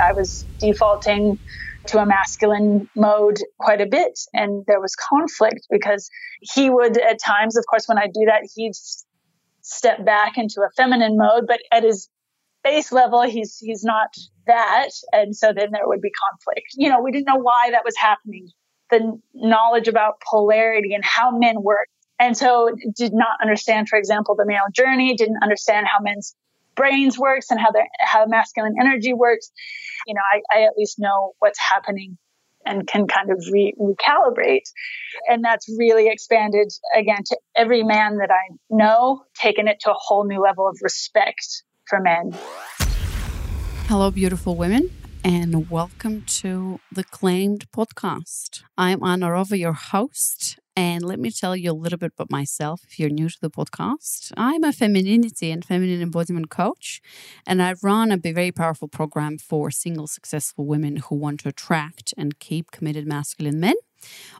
I was defaulting to a masculine mode quite a bit. And there was conflict because he would, at times, of course, when I do that, he'd step back into a feminine mode, but at his base level, he's, he's not that. And so then there would be conflict. You know, we didn't know why that was happening. The knowledge about polarity and how men work. And so did not understand, for example, the male journey, didn't understand how men's brains works and how their how masculine energy works. You know, I, I at least know what's happening and can kind of re- recalibrate. And that's really expanded again to every man that I know, taken it to a whole new level of respect for men. Hello, beautiful women, and welcome to the Claimed podcast. I'm Anna Rova, your host, and let me tell you a little bit about myself if you're new to the podcast. I'm a femininity and feminine embodiment coach, and I run a very powerful program for single successful women who want to attract and keep committed masculine men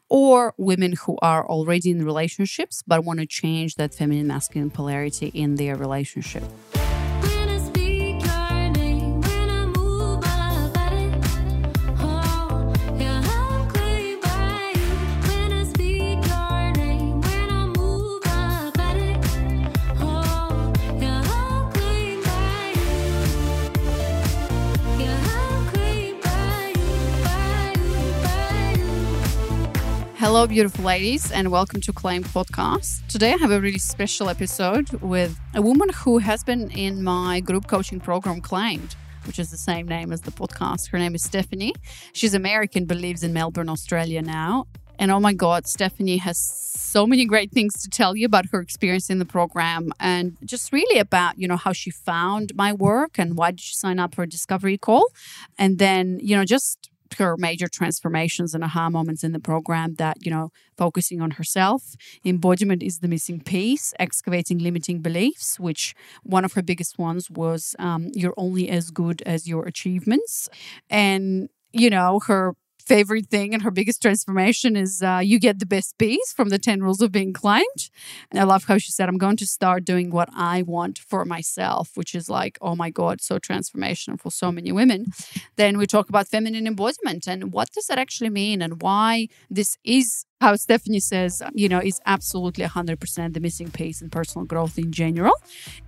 or women who are already in relationships but want to change that feminine masculine polarity in their relationship. Hello, beautiful ladies, and welcome to Claim Podcast. Today, I have a really special episode with a woman who has been in my group coaching program, Claimed, which is the same name as the podcast. Her name is Stephanie. She's American, but lives in Melbourne, Australia now. And oh my God, Stephanie has so many great things to tell you about her experience in the program and just really about, you know, how she found my work and why did she sign up for a discovery call. And then, you know, just her major transformations and aha moments in the program that, you know, focusing on herself. Embodiment is the missing piece, excavating limiting beliefs, which one of her biggest ones was um, you're only as good as your achievements. And, you know, her favorite thing and her biggest transformation is uh, you get the best piece from the 10 rules of being claimed. And I love how she said, I'm going to start doing what I want for myself, which is like, oh my God, so transformational for so many women. Then we talk about feminine embodiment and what does that actually mean and why this is how Stephanie says, you know, is absolutely 100% the missing piece in personal growth in general.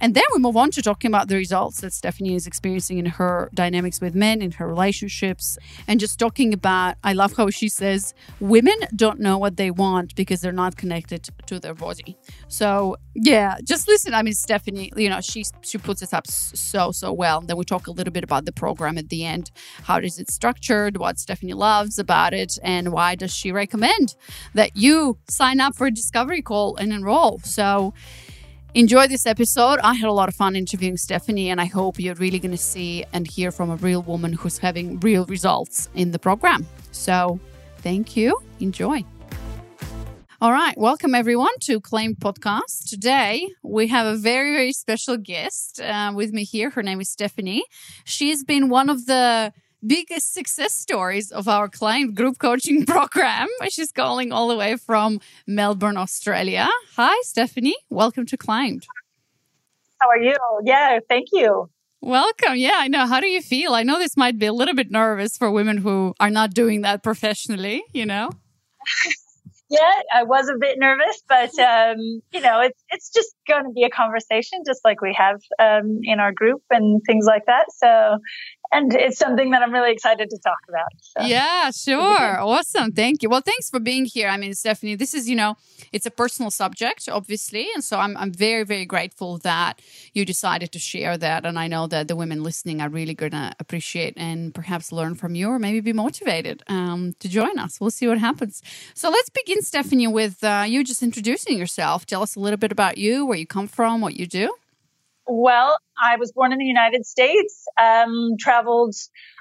And then we move on to talking about the results that Stephanie is experiencing in her dynamics with men, in her relationships, and just talking about, I love how she says, women don't know what they want because they're not connected to their body. So, yeah, just listen. I mean, Stephanie, you know, she, she puts it up so, so well. And then we talk a little bit about the program at the end. How is it structured? What Stephanie loves about it? And why does she recommend? That you sign up for a discovery call and enroll. So enjoy this episode. I had a lot of fun interviewing Stephanie, and I hope you're really going to see and hear from a real woman who's having real results in the program. So thank you. Enjoy. All right, welcome everyone to Claimed Podcast. Today we have a very, very special guest uh, with me here. Her name is Stephanie. She's been one of the biggest success stories of our Claimed group coaching program. She's calling all the way from Melbourne, Australia. Hi, Stephanie. Welcome to Claimed. How are you? Yeah, thank you. Welcome. Yeah, I know. How do you feel? I know this might be a little bit nervous for women who are not doing that professionally, you know? yeah, I was a bit nervous, but um, you know, it's it's just going to be a conversation, just like we have um, in our group and things like that. So and it's something that I'm really excited to talk about. So. Yeah, sure. Awesome. Thank you. Well, thanks for being here. I mean, Stephanie, this is, you know, it's a personal subject, obviously. And so I'm, I'm very, very grateful that you decided to share that. And I know that the women listening are really going to appreciate and perhaps learn from you or maybe be motivated um, to join us. We'll see what happens. So let's begin, Stephanie, with uh, you just introducing yourself. Tell us a little bit about you, where you come from, what you do. Well, I was born in the United States, um, traveled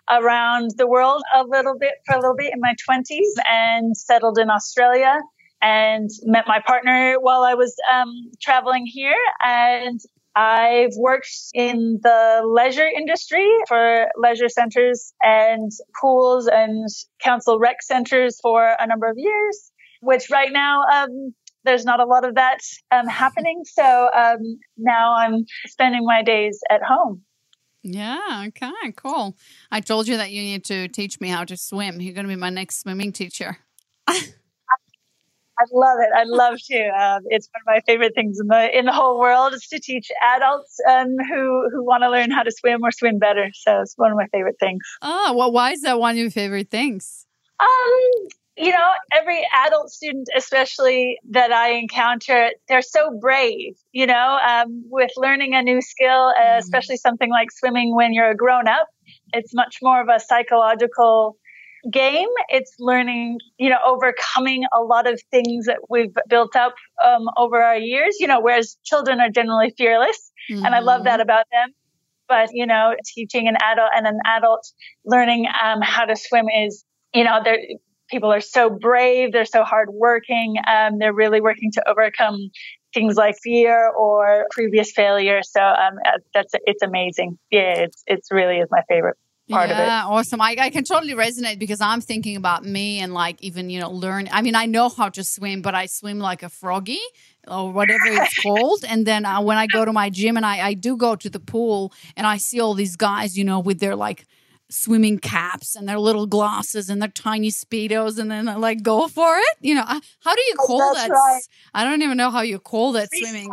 around the world a little bit for a little bit in my 20s and settled in Australia and met my partner while I was um, traveling here. And I've worked in the leisure industry for leisure centers and pools and council rec centers for a number of years, which right now um, there's not a lot of that um, happening. So um, now I'm spending my days at home. Yeah, okay, cool. I told you that you need to teach me how to swim. You're going to be my next swimming teacher. I love it. I'd love to. Um, it's one of my favorite things in the in the whole world is to teach adults um, who who want to learn how to swim or swim better. So it's one of my favorite things. Oh, well, why is that one of your favorite things? Um, you know, every adult student, especially that I encounter, they're so brave. You know, um, with learning a new skill, uh, mm. especially something like swimming when you're a grown up, it's much more of a psychological game. It's learning, you know, overcoming a lot of things that we've built up um, over our years, you know, whereas children are generally fearless. Mm-hmm. And I love that mm-hmm. about them. But, you know, teaching an adult and an adult learning um, how to swim is, you know, they're, people are so brave. They're so hardworking. Um, they're really working to overcome things like fear or previous failure. So um, uh, that's it's amazing. Yeah, it's it's really is my favorite part yeah, of it. Awesome. I, I can totally resonate because I'm thinking about me and like even, you know, learn. I mean, I know how to swim, but I swim like a froggy or whatever it's called. And then uh, when I go to my gym and I, I do go to the pool and I see all these guys, you know, with their like swimming caps and their little glasses and their tiny speedos and then like go for it you know uh, how do you oh, call that right. i don't even know how you call that freestyle, swimming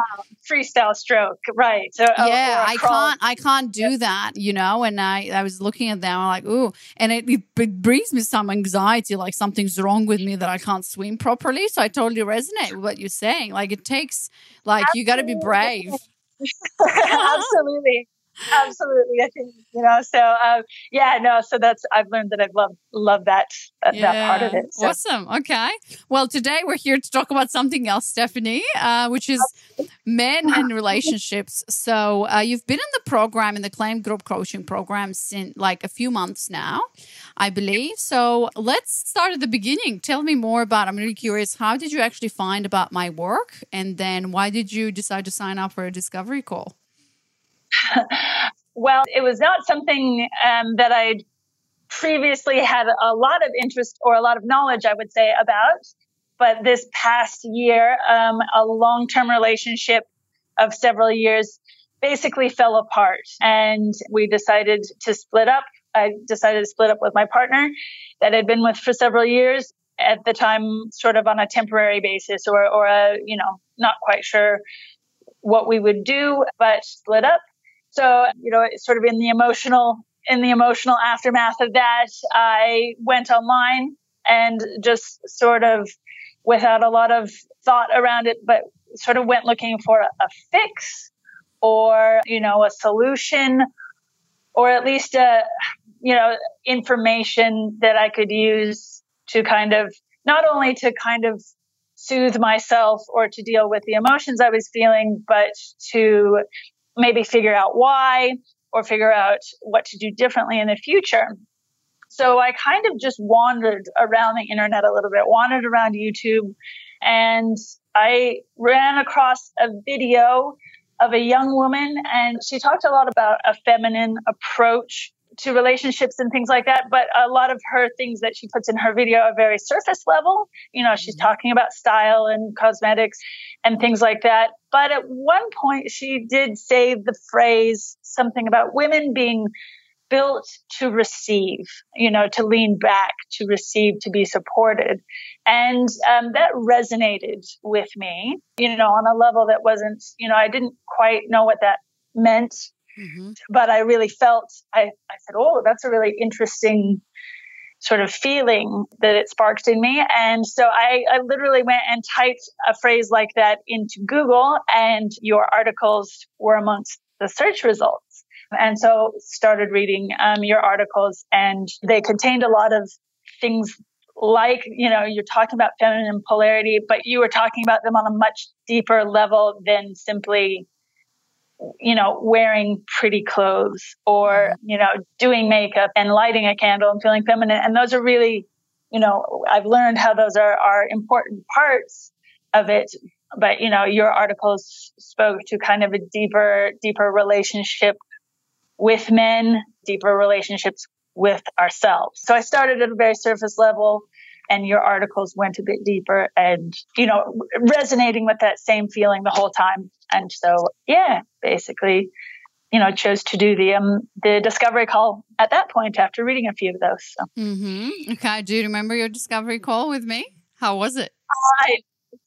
freestyle stroke right so, yeah i can't i can't do yep. that you know and i i was looking at them I'm like ooh and it, it brings me some anxiety like something's wrong with me that i can't swim properly so i totally resonate with what you're saying like it takes like Absolutely. you got to be brave Absolutely. Absolutely. I think, you know, so um, yeah, no, so that's, I've learned that I've loved, loved that, that, yeah. that part of it. So. Awesome. Okay. Well, today we're here to talk about something else, Stephanie, uh, which is men and relationships. So uh, you've been in the program, in the Claim Group Coaching Program, since like a few months now, I believe. So let's start at the beginning. Tell me more about, I'm really curious, how did you actually find about my work? And then why did you decide to sign up for a discovery call? well, it was not something um, that I'd previously had a lot of interest or a lot of knowledge, I would say, about. But this past year, um, a long term relationship of several years basically fell apart and we decided to split up. I decided to split up with my partner that I'd been with for several years at the time, sort of on a temporary basis or, or a, you know, not quite sure what we would do, but split up. So, you know, sort of in the emotional, in the emotional aftermath of that, I went online and just sort of without a lot of thought around it, but sort of went looking for a fix or, you know, a solution or at least a, you know, information that I could use to kind of not only to kind of soothe myself or to deal with the emotions I was feeling, but to maybe figure out why or figure out what to do differently in the future. So I kind of just wandered around the internet a little bit, wandered around YouTube, and I ran across a video of a young woman and she talked a lot about a feminine approach to relationships and things like that. But a lot of her things that she puts in her video are very surface level. You know, she's mm-hmm. talking about style and cosmetics and things like that. But at one point, she did say the phrase something about women being built to receive, you know, to lean back, to receive, to be supported. And um, that resonated with me, you know, on a level that wasn't, you know, I didn't quite know what that meant Mm-hmm. But I really felt, I, I said, oh, that's a really interesting sort of feeling that it sparked in me. And so I, I literally went and typed a phrase like that into Google and your articles were amongst the search results. And so started reading um, your articles and they contained a lot of things like, you know, you're talking about feminine polarity, but you were talking about them on a much deeper level than simply you know, wearing pretty clothes or, mm-hmm. you know, doing makeup and lighting a candle and feeling feminine. And those are really, you know, I've learned how those are, are important parts of it. But, you know, your articles spoke to kind of a deeper, deeper relationship with men, deeper relationships with ourselves. So I started at a very surface level and your articles went a bit deeper and, you know, resonating with that same feeling the whole time. And so, yeah, basically you know, chose to do the um, the discovery call at that point after reading a few of those. So. Mm-hmm. Okay. Do you remember your discovery call with me? How was it? I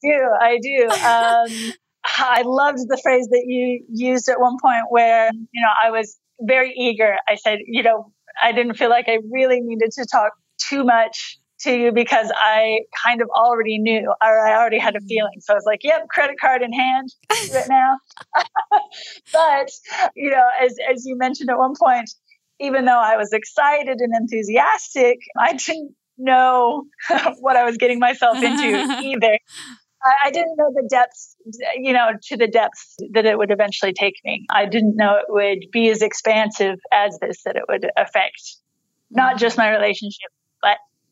do. I do. Um, I loved the phrase that you used at one point where, you know, I was very eager. I said, you know, I didn't feel like I really needed to talk too much to you because I kind of already knew or I already had a mm. feeling. So I was like, yep, credit card in hand right now. but, you know, as, as you mentioned at one point, even though I was excited and enthusiastic, I didn't know what I was getting myself into either. I, didn't know the depths, you know, to the depths that it would eventually take me. I didn't know it would be as expansive as this, that it would affect not just my relationship,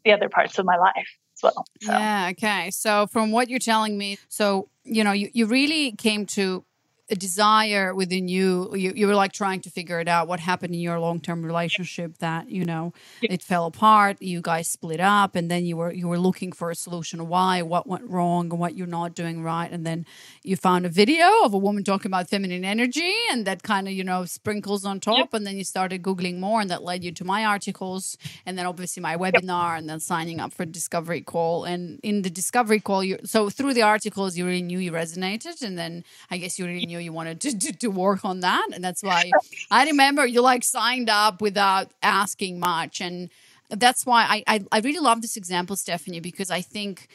the other parts of my life as well. So. Yeah. Okay. So from what you're telling me, so, you know, you, you really came to a desire within you, you you were like trying to figure it out what happened in your long-term relationship that you know it fell apart you guys split up and then you were you were looking for a solution why what went wrong and what you're not doing right and then you found a video of a woman talking about feminine energy and that kind of you know sprinkles on top yep. and then you started googling more and that led you to my articles and then obviously my webinar yep. and then signing up for discovery call and in the discovery call you so through the articles you really knew you resonated and then i guess you really knew you wanted to, to, to work on that. And that's why I remember you like signed up without asking much. And that's why I, I, I really love this example, Stephanie, because I think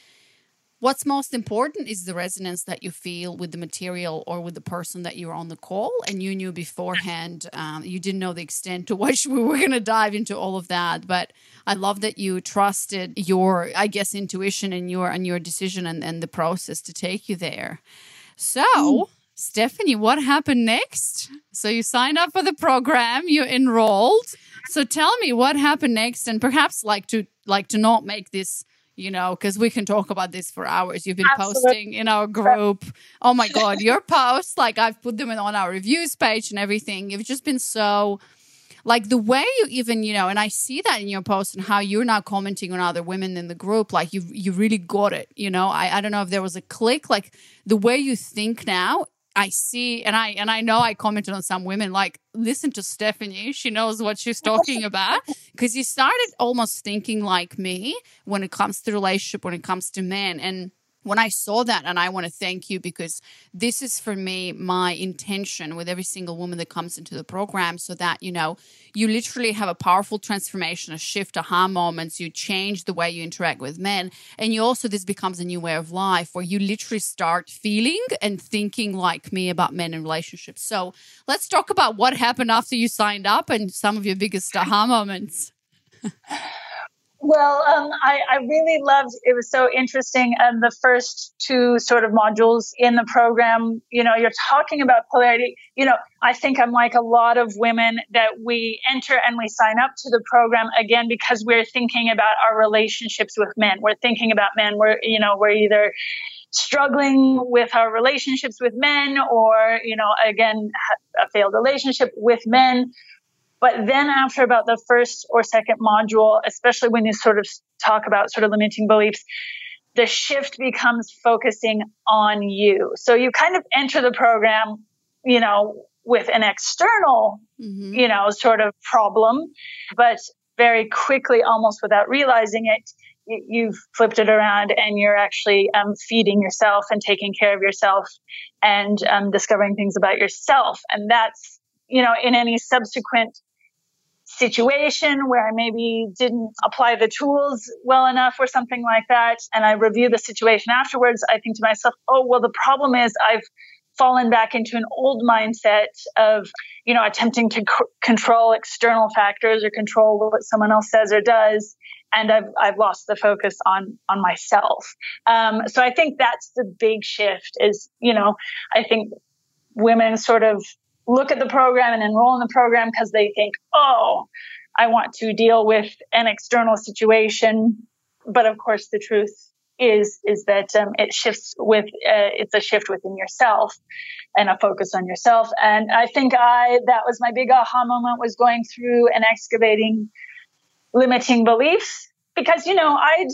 what's most important is the resonance that you feel with the material or with the person that you're on the call and you knew beforehand um, you didn't know the extent to which we were going to dive into all of that but i love that you trusted your i guess intuition and your and your decision and, and the process to take you there so mm. Stephanie, what happened next? So you signed up for the program, you enrolled. So tell me what happened next and perhaps like to like to not make this you know, because we can talk about this for hours. You've been Absolutely. posting in our group. Oh my God, your posts, like I've put them on our reviews page and everything. You've just been so like the way you even you know and i see that in your post and how you're not commenting on other women in the group like you you really got it you know i i don't know if there was a click like the way you think now I see, and I and I know I commented on some women like, listen to Stephanie, she knows what she's talking about. Because you started almost thinking like me when it comes to relationship, when it comes to men, and when I saw that, and I want to thank you because this is for me my intention with every single woman that comes into the program, so that you know you literally have a powerful transformation, a shift, aha moments. You change the way you interact with men, and you also this becomes a new way of life where you literally start feeling and thinking like me about men and relationships. So let's talk about what happened after you signed up and some of your biggest aha moments. Well, um, I, I, really loved. It was so interesting. And the first two sort of modules in the program, you know, you're talking about polarity. You know, I think I'm like a lot of women that we enter and we sign up to the program again because we're thinking about our relationships with men. We're thinking about men. We're, you know, we're either struggling with our relationships with men or, you know, again, a failed relationship with men but then after about the first or second module, especially when you sort of talk about sort of limiting beliefs, the shift becomes focusing on you. So you kind of enter the program, you know, with an external, mm-hmm. you know, sort of problem, but very quickly, almost without realizing it, you've flipped it around and you're actually um, feeding yourself and taking care of yourself and um, discovering things about yourself. And that's, you know, in any subsequent situation where I maybe didn't apply the tools well enough or something like that, and I review the situation afterwards, I think to myself, oh, well, the problem is I've fallen back into an old mindset of, you know, attempting to c- control external factors or control what someone else says or does. And I've, I've lost the focus on, on myself. Um, so I think that's the big shift is, you know, I think women sort of look at the program and enroll in the program because they think, oh, I want to deal with an external situation. But of course, the truth is is that um, it shifts with uh, it's a shift within yourself and a focus on yourself. And I think I that was my big aha moment was going through and excavating limiting beliefs because you know I'd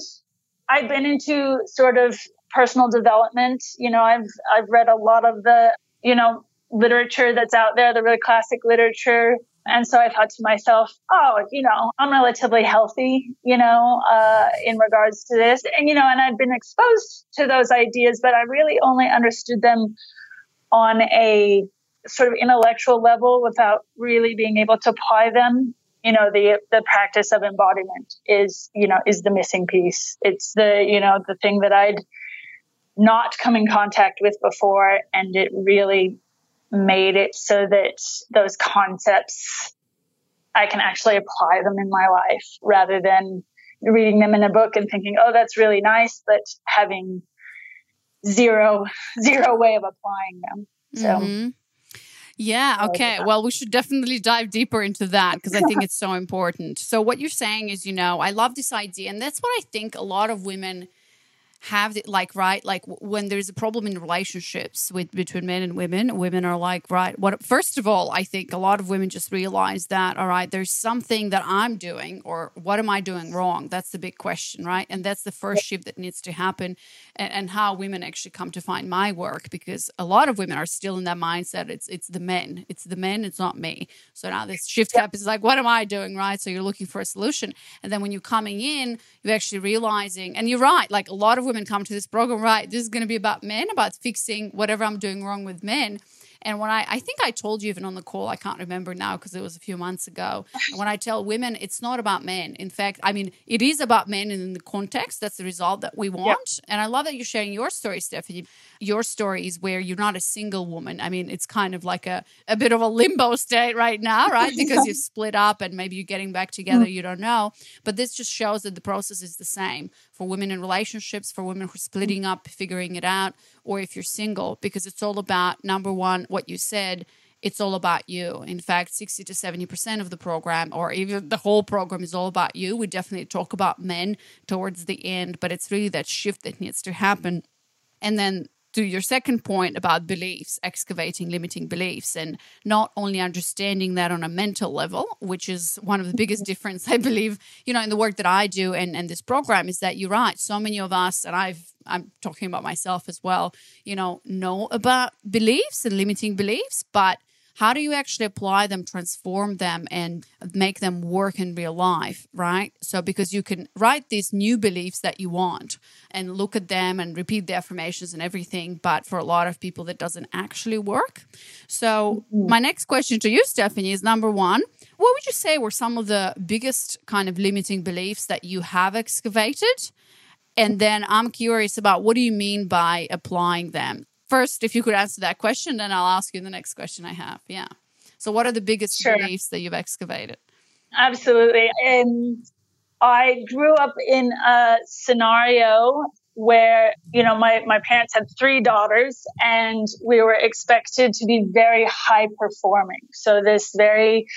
I'd been into sort of personal development. You know, I've I've read a lot of the you know literature that's out there, the really classic literature. And so I thought to myself, oh, you know, I'm relatively healthy, you know, uh, in regards to this. And, you know, and I'd been exposed to those ideas, but I really only understood them on a sort of intellectual level without really being able to apply them. You know, the, the practice of embodiment is, you know, is the missing piece. It's the, you know, the thing that I'd not come in contact with before. And it really made it so that those concepts I can actually apply them in my life rather than reading them in a book and thinking, oh, that's really nice, but having zero, zero way of applying them. So. Mm-hmm. Yeah, okay. Well, we should definitely dive deeper into that because I think it's so important. So, what you're saying is, you know, I love this idea. And that's what I think a lot of women have it like right like when there's a problem in relationships with between men and women women are like right what first of all i think a lot of women just realize that all right there's something that i'm doing or what am i doing wrong? That's the big question right? And that's the first shift that needs to happen and, and how women actually come to find my work because a lot of women are still in that mindset it's it's the men it's the men it's not me. So now this shift happens like what am i doing right? So you're looking for a solution. And then when you're coming in you're actually realizing and you're right like a lot of women come to this program, right? This is going to be about men, about fixing whatever I'm doing wrong with men. And when I, I think I told you even on the call, I can't remember now because it was a few months ago. when I tell women, it's not about men. In fact, I mean, it is about men in the context. That's the result that we want. Yep. And I love that you're sharing your story, Stephanie. Your story is where you're not a single woman. I mean, it's kind of like a, a bit of a limbo state right now, right? Because you've split up and maybe you're getting back together, mm. you don't know. But this just shows that the process is the same for women in relationships, for women who are splitting up, figuring it out, or if you're single, because it's all about number one, what you said, it's all about you. In fact, 60 to 70% of the program, or even the whole program, is all about you. We definitely talk about men towards the end, but it's really that shift that needs to happen. And then to your second point about beliefs, excavating limiting beliefs, and not only understanding that on a mental level, which is one of the biggest mm-hmm. difference I believe, you know, in the work that I do and, and this program is that you're right. So many of us, and I've I'm talking about myself as well, you know, know about beliefs and limiting beliefs, but how do you actually apply them, transform them, and make them work in real life, right? So, because you can write these new beliefs that you want and look at them and repeat the affirmations and everything, but for a lot of people, that doesn't actually work. So, mm-hmm. my next question to you, Stephanie, is number one, what would you say were some of the biggest kind of limiting beliefs that you have excavated? And then I'm curious about what do you mean by applying them? First, if you could answer that question, then I'll ask you the next question I have. Yeah. So, what are the biggest sure. beliefs that you've excavated? Absolutely. And I grew up in a scenario where, you know, my, my parents had three daughters and we were expected to be very high performing. So, this very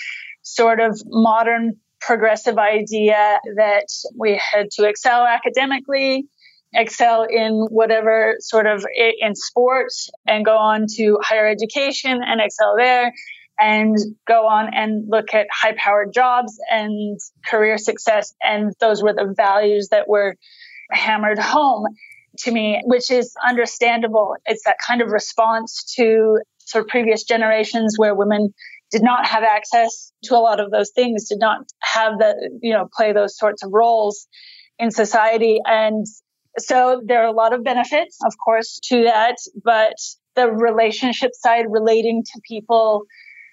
sort of modern progressive idea that we had to excel academically, excel in whatever sort of in sports and go on to higher education and excel there and go on and look at high powered jobs and career success. And those were the values that were hammered home to me, which is understandable. It's that kind of response to sort of previous generations where women did not have access to a lot of those things, did not have the, you know, play those sorts of roles in society. And so there are a lot of benefits, of course, to that, but the relationship side relating to people,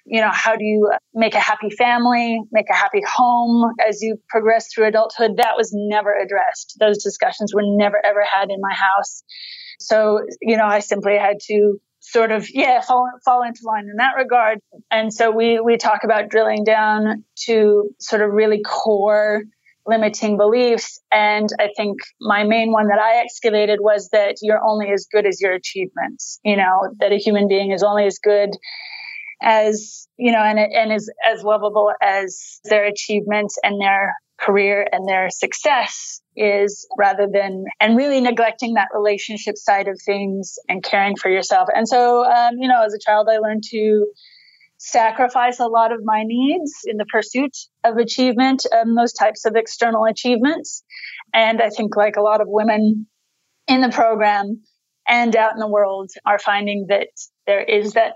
you know, how do you make a happy family, make a happy home as you progress through adulthood? That was never addressed. Those discussions were never ever had in my house. So, you know, I simply had to sort of yeah fall fall into line in that regard and so we we talk about drilling down to sort of really core limiting beliefs. And i think my main one that i excavated was that you're only as good as your achievements you know that a human being is only as good as you know and and is as lovable as their achievements and their career and their success is rather than and really neglecting that relationship side of things and caring for yourself. And so um, you know as a child i learned to sacrifice a lot of my needs in the pursuit of achievement and those types of external achievements. And i think like a lot of women in the program and out in the world are finding that there is that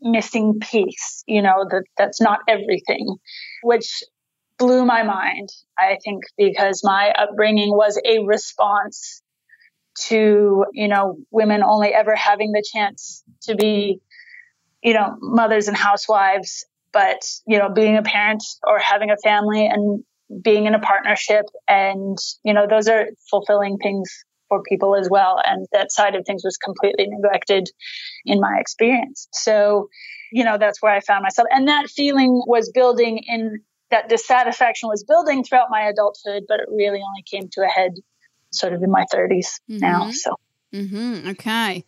missing piece, you know, that that's not everything, which blew my mind, I think, because my upbringing was a response to, you know, women only ever having the chance to be, you know, mothers and housewives, but, you know, being a parent or having a family and being in a partnership. And, you know, those are fulfilling things for people as well. And that side of things was completely neglected in my experience. So, you know, that's where I found myself. And that feeling was building in that dissatisfaction was building throughout my adulthood, but it really only came to a head sort of in my 30s mm-hmm. now. So, mm-hmm. okay.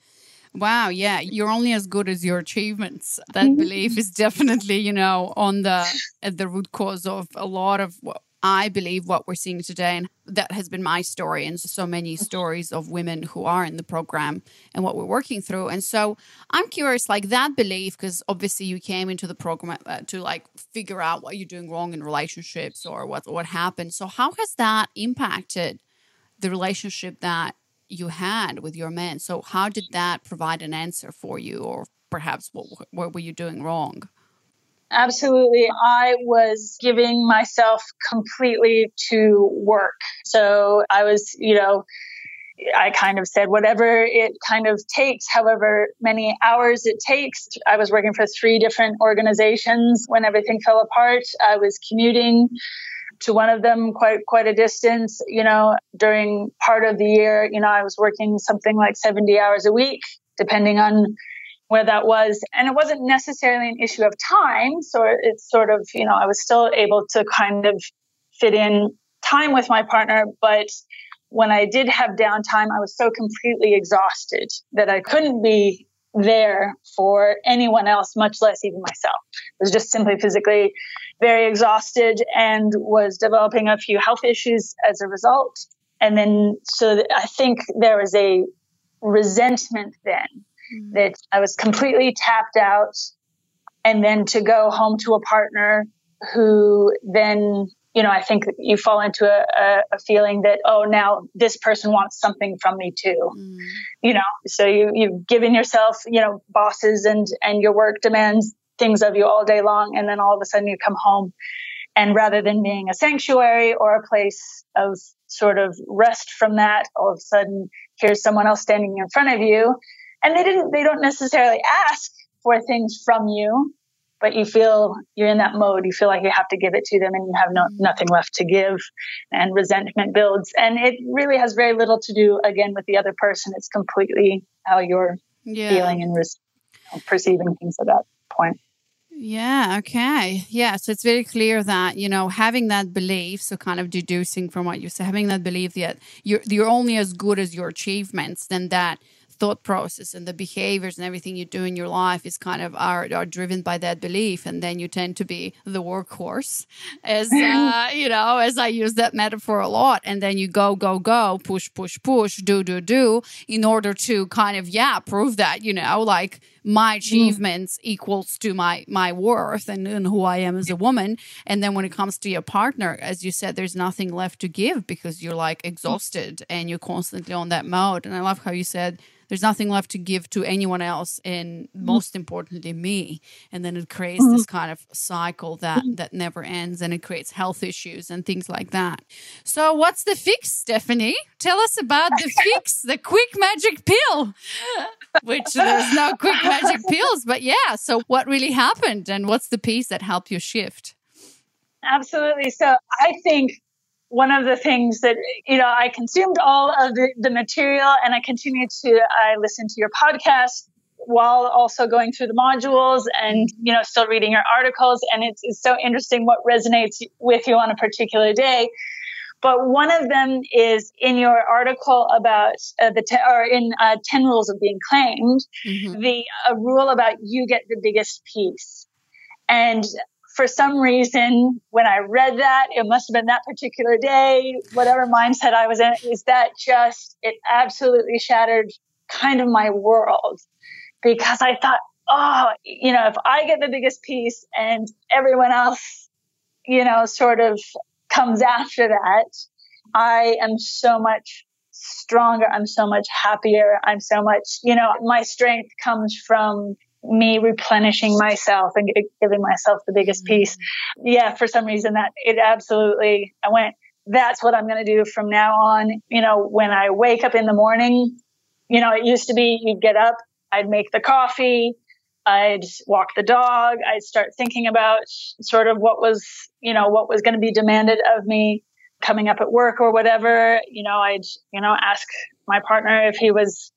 Wow, yeah, you're only as good as your achievements. That mm-hmm. belief is definitely, you know, on the at the root cause of a lot of what I believe what we're seeing today, and that has been my story, and so many stories of women who are in the program and what we're working through. And so I'm curious, like that belief, because obviously you came into the program uh, to like figure out what you're doing wrong in relationships or what what happened. So how has that impacted the relationship that you had with your men? So how did that provide an answer for you, or perhaps what what were you doing wrong? Absolutely. I was giving myself completely to work. So I was, you know, I kind of said whatever it kind of takes, however many hours it takes. I was working for three different organizations when everything fell apart. I was commuting to one of them quite quite a distance, you know, during part of the year, you know, I was working something like 70 hours a week depending on where that was. And it wasn't necessarily an issue of time. So it's sort of, you know, I was still able to kind of fit in time with my partner. But when I did have downtime, I was so completely exhausted that I couldn't be there for anyone else, much less even myself. I was just simply physically very exhausted and was developing a few health issues as a result. And then, so I think there was a resentment then mm-hmm. that I was completely tapped out. And then to go home to a partner who then, you know, I think you fall into a, a, feeling that, oh, now this person wants something from me too. Mm-hmm. You know, so you, you've given yourself, you know, bosses and, and your work demands things of you all day long. And then all of a sudden you come home and rather than being a sanctuary or a place of sort of rest from that, all of a sudden here's someone else standing in front of you and they didn't they don't necessarily ask for things from you but you feel you're in that mode. You feel like you have to give it to them and you have no, nothing left to give. And resentment builds. And it really has very little to do again with the other person. It's completely how you're yeah. feeling and res- perceiving things at that point. Yeah, okay. Yeah, so it's very clear that, you know, having that belief, so kind of deducing from what you said, having that belief that you're you're only as good as your achievements, then that thought process and the behaviors and everything you do in your life is kind of are, are driven by that belief. And then you tend to be the workhorse as uh, you know as i use that metaphor a lot. And then you go go go push push push do do do in order to kind of yeah prove that you know like my mm. achievements mm. equals to my my worth and, and who i am as a woman and then when it comes to your partner as you said there's nothing left to give because you're like exhausted and you're constantly on that mode and i love how you said there's nothing left to give to anyone else and mm-hmm. most importantly me and then it creates this mm-hmm. kind of cycle that that never ends and it creates health issues and things like that so what's the fix stephanie tell us about the fix the quick magic pill which there's no quick magic pills but yeah so what really happened and what's the piece that helped you shift? Absolutely. So i think one of the things that you know i consumed all of the, the material and i continued to i listened to your podcast while also going through the modules and mm-hmm. you know still reading your articles. And it's, it's so interesting what resonates with you on a particular day but one of them is in your article about uh, the te- or in uh, 10 rules of being claimed mm-hmm. the a rule about you get the biggest piece and for some reason, when I read that, it must have been that particular day, whatever mindset I was in, is that just, it absolutely shattered kind of my world because I thought, oh, you know, if I get the biggest piece and everyone else, you know, sort of comes after that, I am so much stronger. I'm so much happier. I'm so much, you know, my strength comes from me replenishing myself and giving myself the biggest mm-hmm. piece. Yeah, for some reason that it absolutely, I went, that's what I'm going to do from now on. You know, when I wake up in the morning, you know, it used to be you'd get up, I'd make the coffee, I'd walk the dog, I'd start thinking about sort of what was, you know, what was going to be demanded of me coming up at work or whatever. You know, I'd, you know, ask my partner if he was,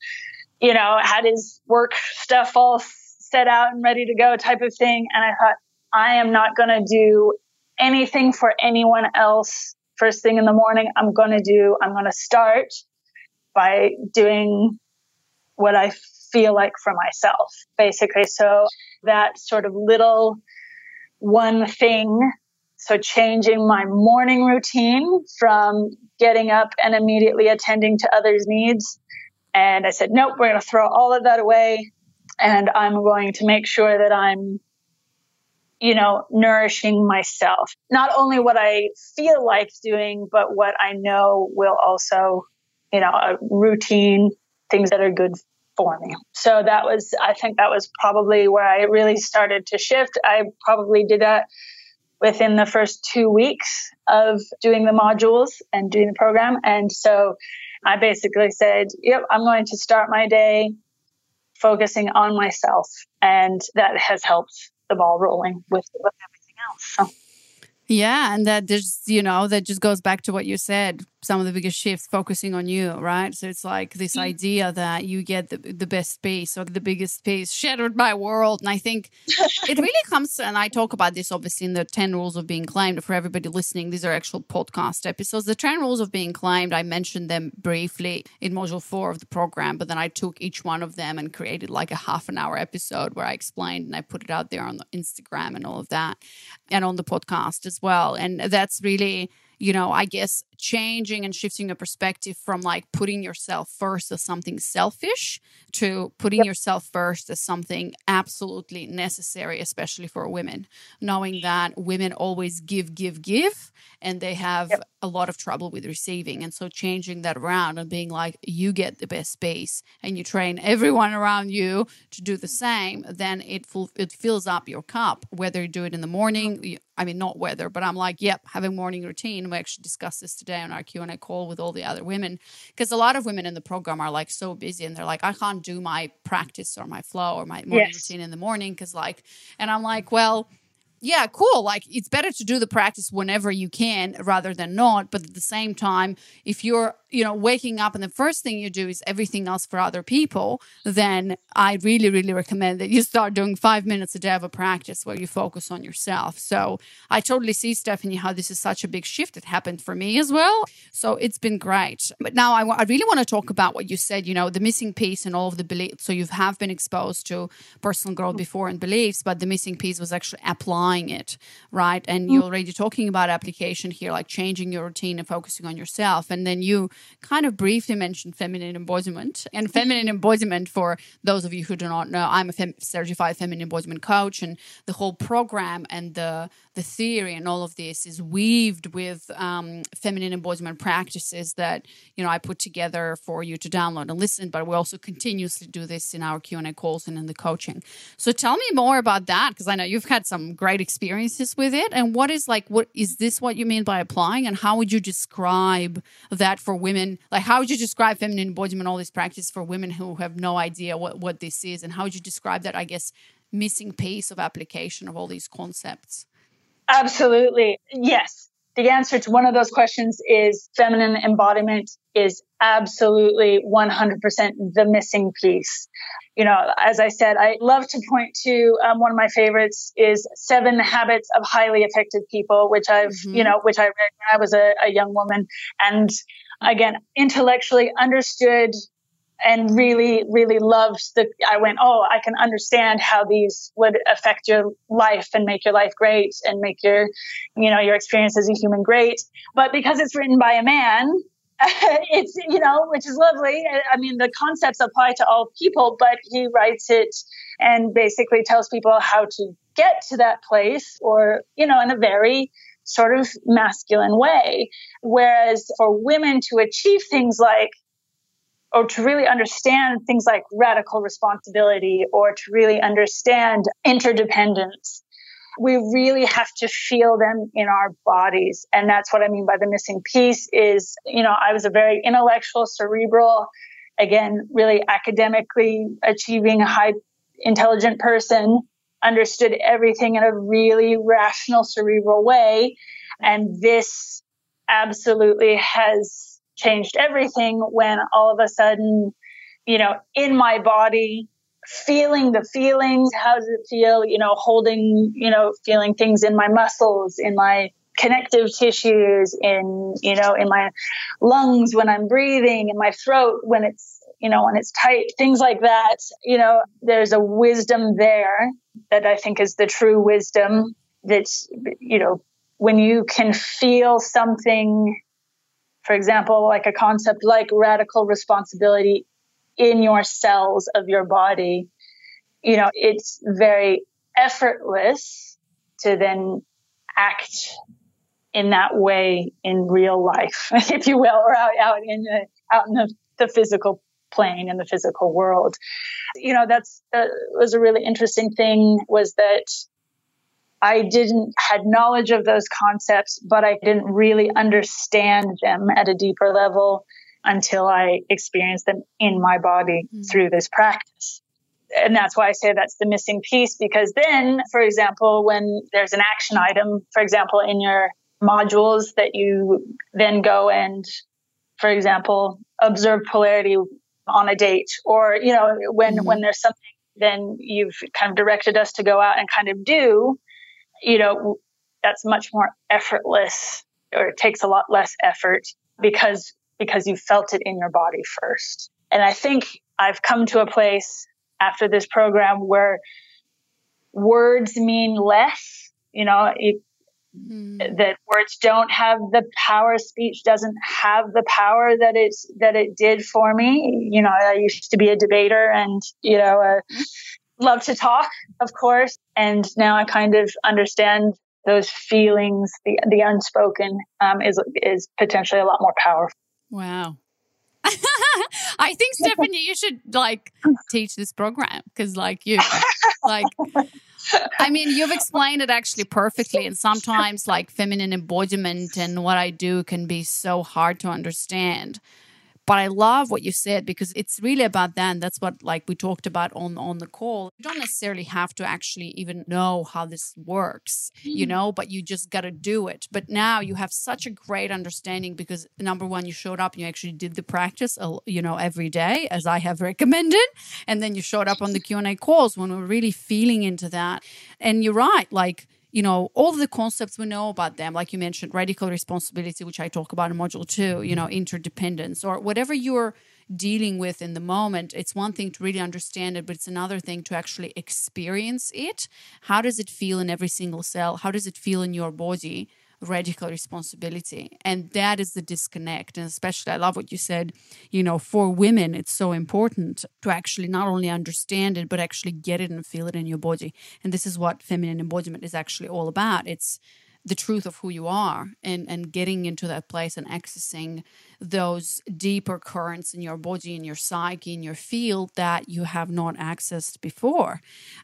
you know, had his work stuff all set out and ready to go type of thing. And I thought, I am not going to do anything for anyone else first thing in the morning. I'm going to do, I'm going to start by doing what I feel like for myself, basically. So that sort of little one thing. So changing my morning routine from getting up and immediately attending to others' needs. And I said, nope, we're going to throw all of that away. And I'm going to make sure that I'm you know, nourishing myself. Not only what I feel like doing, but what I know will also, you know, a routine, things that are good for me. So that was, I think that was probably where I really started to shift. I probably did that within the first two weeks of doing the modules and doing the program. And so I basically said, yep, I'm going to start my day focusing on myself. And that has helped the ball rolling with, with everything else. So. Yeah, and that just you know that just goes back to what you said some of the biggest shifts focusing on you, right? So it's like this mm-hmm. idea that you get the, the best piece or the biggest piece shattered my world. And I think it really comes, and I talk about this obviously in the 10 rules of being claimed. For everybody listening, these are actual podcast episodes. The 10 rules of being claimed, I mentioned them briefly in module four of the program, but then I took each one of them and created like a half an hour episode where I explained and I put it out there on the Instagram and all of that and on the podcast as well. And that's really you know, I guess changing and shifting your perspective from like putting yourself first as something selfish to putting yep. yourself first as something absolutely necessary, especially for women. Knowing that women always give, give, give, and they have yep. a lot of trouble with receiving. And so changing that around and being like, you get the best space and you train everyone around you to do the same, then it, full, it fills up your cup, whether you do it in the morning, I mean, not whether, but I'm like, yep, having morning routine. We actually discussed this today on our Q and A call with all the other women because a lot of women in the program are like so busy and they're like, I can't do my practice or my flow or my morning yes. routine in the morning because like, and I'm like, well yeah, cool. Like it's better to do the practice whenever you can rather than not. But at the same time, if you're, you know, waking up and the first thing you do is everything else for other people, then I really, really recommend that you start doing five minutes a day of a practice where you focus on yourself. So I totally see, Stephanie, how this is such a big shift. It happened for me as well. So it's been great. But now I, w- I really want to talk about what you said, you know, the missing piece and all of the beliefs. So you have been exposed to personal growth before and beliefs, but the missing piece was actually applying applying it, right? And mm. you're already talking about application here, like changing your routine and focusing on yourself. And then you kind of briefly mentioned feminine embodiment. And feminine embodiment, for those of you who do not know, I'm a fem- certified feminine embodiment coach, and the whole program and the the theory and all of this is weaved with um, feminine embodiment practices that you know I put together for you to download and listen. But we also continuously do this in our Q and A calls and in the coaching. So tell me more about that because I know you've had some great experiences with it. And what is like what is this what you mean by applying? And how would you describe that for women? Like how would you describe feminine embodiment, all this practice for women who have no idea what what this is, and how would you describe that? I guess missing piece of application of all these concepts. Absolutely. Yes. The answer to one of those questions is feminine embodiment is absolutely 100% the missing piece. You know, as I said, I love to point to um, one of my favorites is Seven Habits of Highly Effective People, which I've, mm-hmm. you know, which I read when I was a, a young woman. And again, intellectually understood and really, really loved the, I went, oh, I can understand how these would affect your life and make your life great and make your, you know, your experience as a human great. But because it's written by a man, it's, you know, which is lovely. I mean, the concepts apply to all people, but he writes it and basically tells people how to get to that place or, you know, in a very sort of masculine way. Whereas for women to achieve things like or to really understand things like radical responsibility or to really understand interdependence we really have to feel them in our bodies and that's what i mean by the missing piece is you know i was a very intellectual cerebral again really academically achieving high intelligent person understood everything in a really rational cerebral way and this absolutely has changed everything when all of a sudden you know in my body feeling the feelings. How does it feel? You know, holding, you know, feeling things in my muscles, in my connective tissues, in, you know, in my lungs when I'm breathing, in my throat when it's, you know, when it's tight, things like that. You know, there's a wisdom there that I think is the true wisdom that's, you know, when you can feel something, for example, like a concept like radical responsibility in your cells of your body, you know, it's very effortless to then act in that way in real life, if you will, or out, out in the, out in the, the physical plane in the physical world. You know, that's, uh, was a really interesting thing was that I didn't had knowledge of those concepts, but I didn't really understand them at a deeper level until I experienced them in my body mm-hmm. through this practice. And that's why I say that's the missing piece because then, for example, when there's an action item, for example, in your modules that you then go and, for example, observe polarity on a date or, you know, when, mm-hmm. when there's something then you've kind of directed us to go out and kind of do, you know, that's much more effortless or it takes a lot less effort because because you felt it in your body first. And I think I've come to a place after this program where words mean less, you know, it, mm. that words don't have the power, speech doesn't have the power that it's, that it did for me. You know, I used to be a debater and, you know, uh, love to talk, of course. And now I kind of understand those feelings, the, the unspoken, um, is, is potentially a lot more powerful. Wow. I think Stephanie, you should like teach this program because, like, you, like, I mean, you've explained it actually perfectly. And sometimes, like, feminine embodiment and what I do can be so hard to understand. But I love what you said because it's really about that. And that's what like we talked about on on the call. You don't necessarily have to actually even know how this works, you mm. know, but you just got to do it. But now you have such a great understanding because number one, you showed up and you actually did the practice, you know, every day as I have recommended, and then you showed up on the Q and A calls when we're really feeling into that. And you're right, like you know, all the concepts we know about them, like you mentioned, radical responsibility, which I talk about in module two, you mm-hmm. know, interdependence, or whatever you're dealing with in the moment, it's one thing to really understand it, but it's another thing to actually experience it. How does it feel in every single cell? How does it feel in your body? Radical responsibility. And that is the disconnect. And especially, I love what you said, you know, for women, it's so important to actually not only understand it, but actually get it and feel it in your body. And this is what feminine embodiment is actually all about. It's the truth of who you are and and getting into that place and accessing those deeper currents in your body in your psyche in your field that you have not accessed before.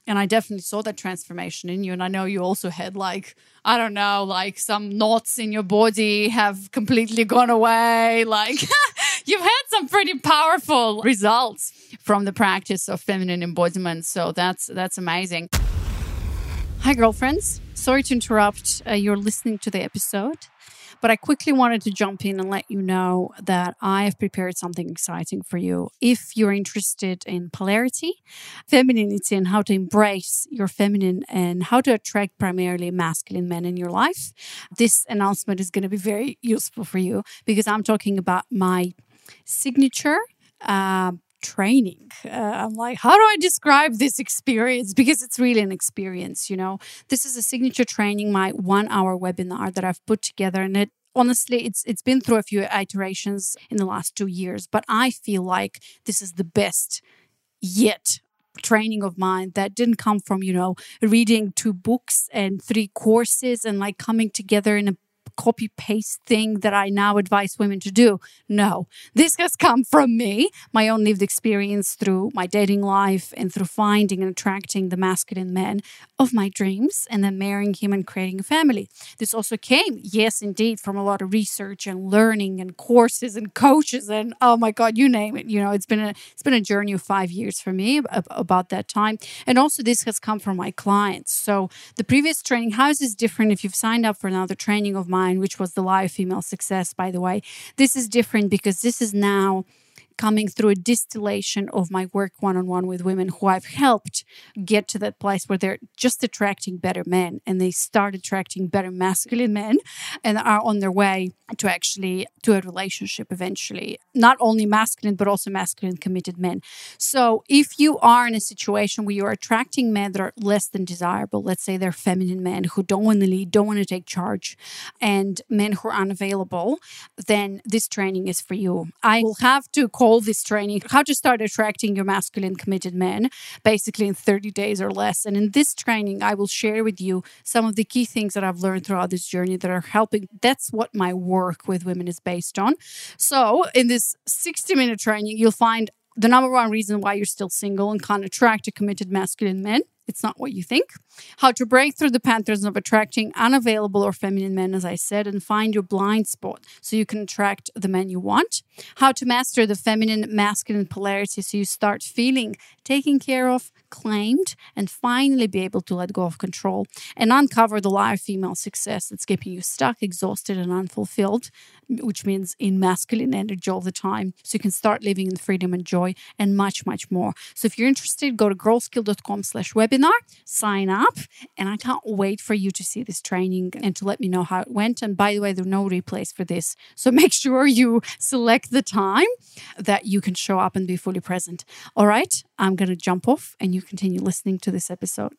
And i definitely saw that transformation in you. And i know you also had like i don't know like some knots in your body have completely gone away. Like you've had some pretty powerful results from the practice of feminine embodiment. So that's that's amazing Hi, girlfriends. Sorry to interrupt. Uh, you're listening to the episode, but I quickly wanted to jump in and let you know that I have prepared something exciting for you. If you're interested in polarity, femininity, and how to embrace your feminine and how to attract primarily masculine men in your life, this announcement is going to be very useful for you because I'm talking about my signature uh, training. Uh, I'm like, how do I describe this experience? Because it's really an experience, you know. This is a signature training, my one hour webinar that I've put together, and it honestly it's it's been through a few iterations in the last two years, but I feel like this is the best yet training of mine that didn't come from you know reading two books and three courses and like coming together in a copy paste thing that I now advise women to do. No, this has come from me, my own lived experience through my dating life and through finding and attracting the masculine men of my dreams and then marrying him and creating a family. This also came, yes, indeed, from a lot of research and learning and courses and coaches and oh my God, you name it. You know, it's been a it's been a journey of five years for me about that time. And also this has come from my clients. So the previous training, how is this different if you've signed up for another training of mine, which was the live female success, by the way? This is different because this is now coming through a distillation of my work one on one with women who I've helped get to that place where they're just attracting better men and they start attracting better masculine men and are on their way to actually to a relationship eventually. Not only masculine but also masculine committed men. So if you are in a situation where you're attracting men that are less than desirable let's say they're feminine men who don't want to lead don't want to take charge and men who are unavailable then this training is for you. I will have to call this training how to start attracting your masculine committed men basically in 30 days or less and in this training i will share with you some of the key things that i've learned throughout this journey that are helping that's what my work with women is based on. So, in this 60 minute training, you'll find the number one reason why you're still single and can't attract a committed masculine men. It's not what you think. How to break through the patterns of attracting unavailable or feminine men, as I said, and find your blind spot so you can attract the men you want. How to master the feminine masculine polarity so you start feeling taken care of, claimed, and finally be able to let go of control and uncover the lie of female success that's keeping you stuck, exhausted, and unfulfilled, which means in masculine energy all the time. So you can start living in freedom and joy and much, much more. So if you're interested, go to girlskill.com slash webinar, sign up, and I can't wait for you to see this training and to let me know how it went. And by the way, there are no replays for this. So make sure you select the time that you can show up and be fully present. All right, I'm going to jump off and you continue listening to this episode.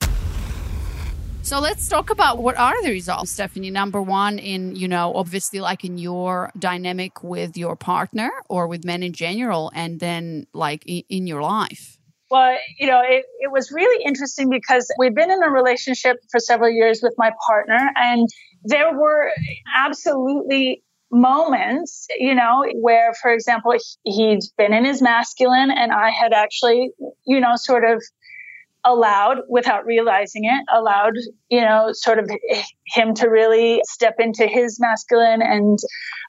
So let's talk about what are the results, Stephanie. Number one, in, you know, obviously like in your dynamic with your partner or with men in general, and then like in, in your life. Well, you know, it, it was really interesting because we've been in a relationship for several years with my partner, and there were absolutely moments, you know, where, for example, he'd been in his masculine, and I had actually, you know, sort of allowed without realizing it allowed you know sort of him to really step into his masculine and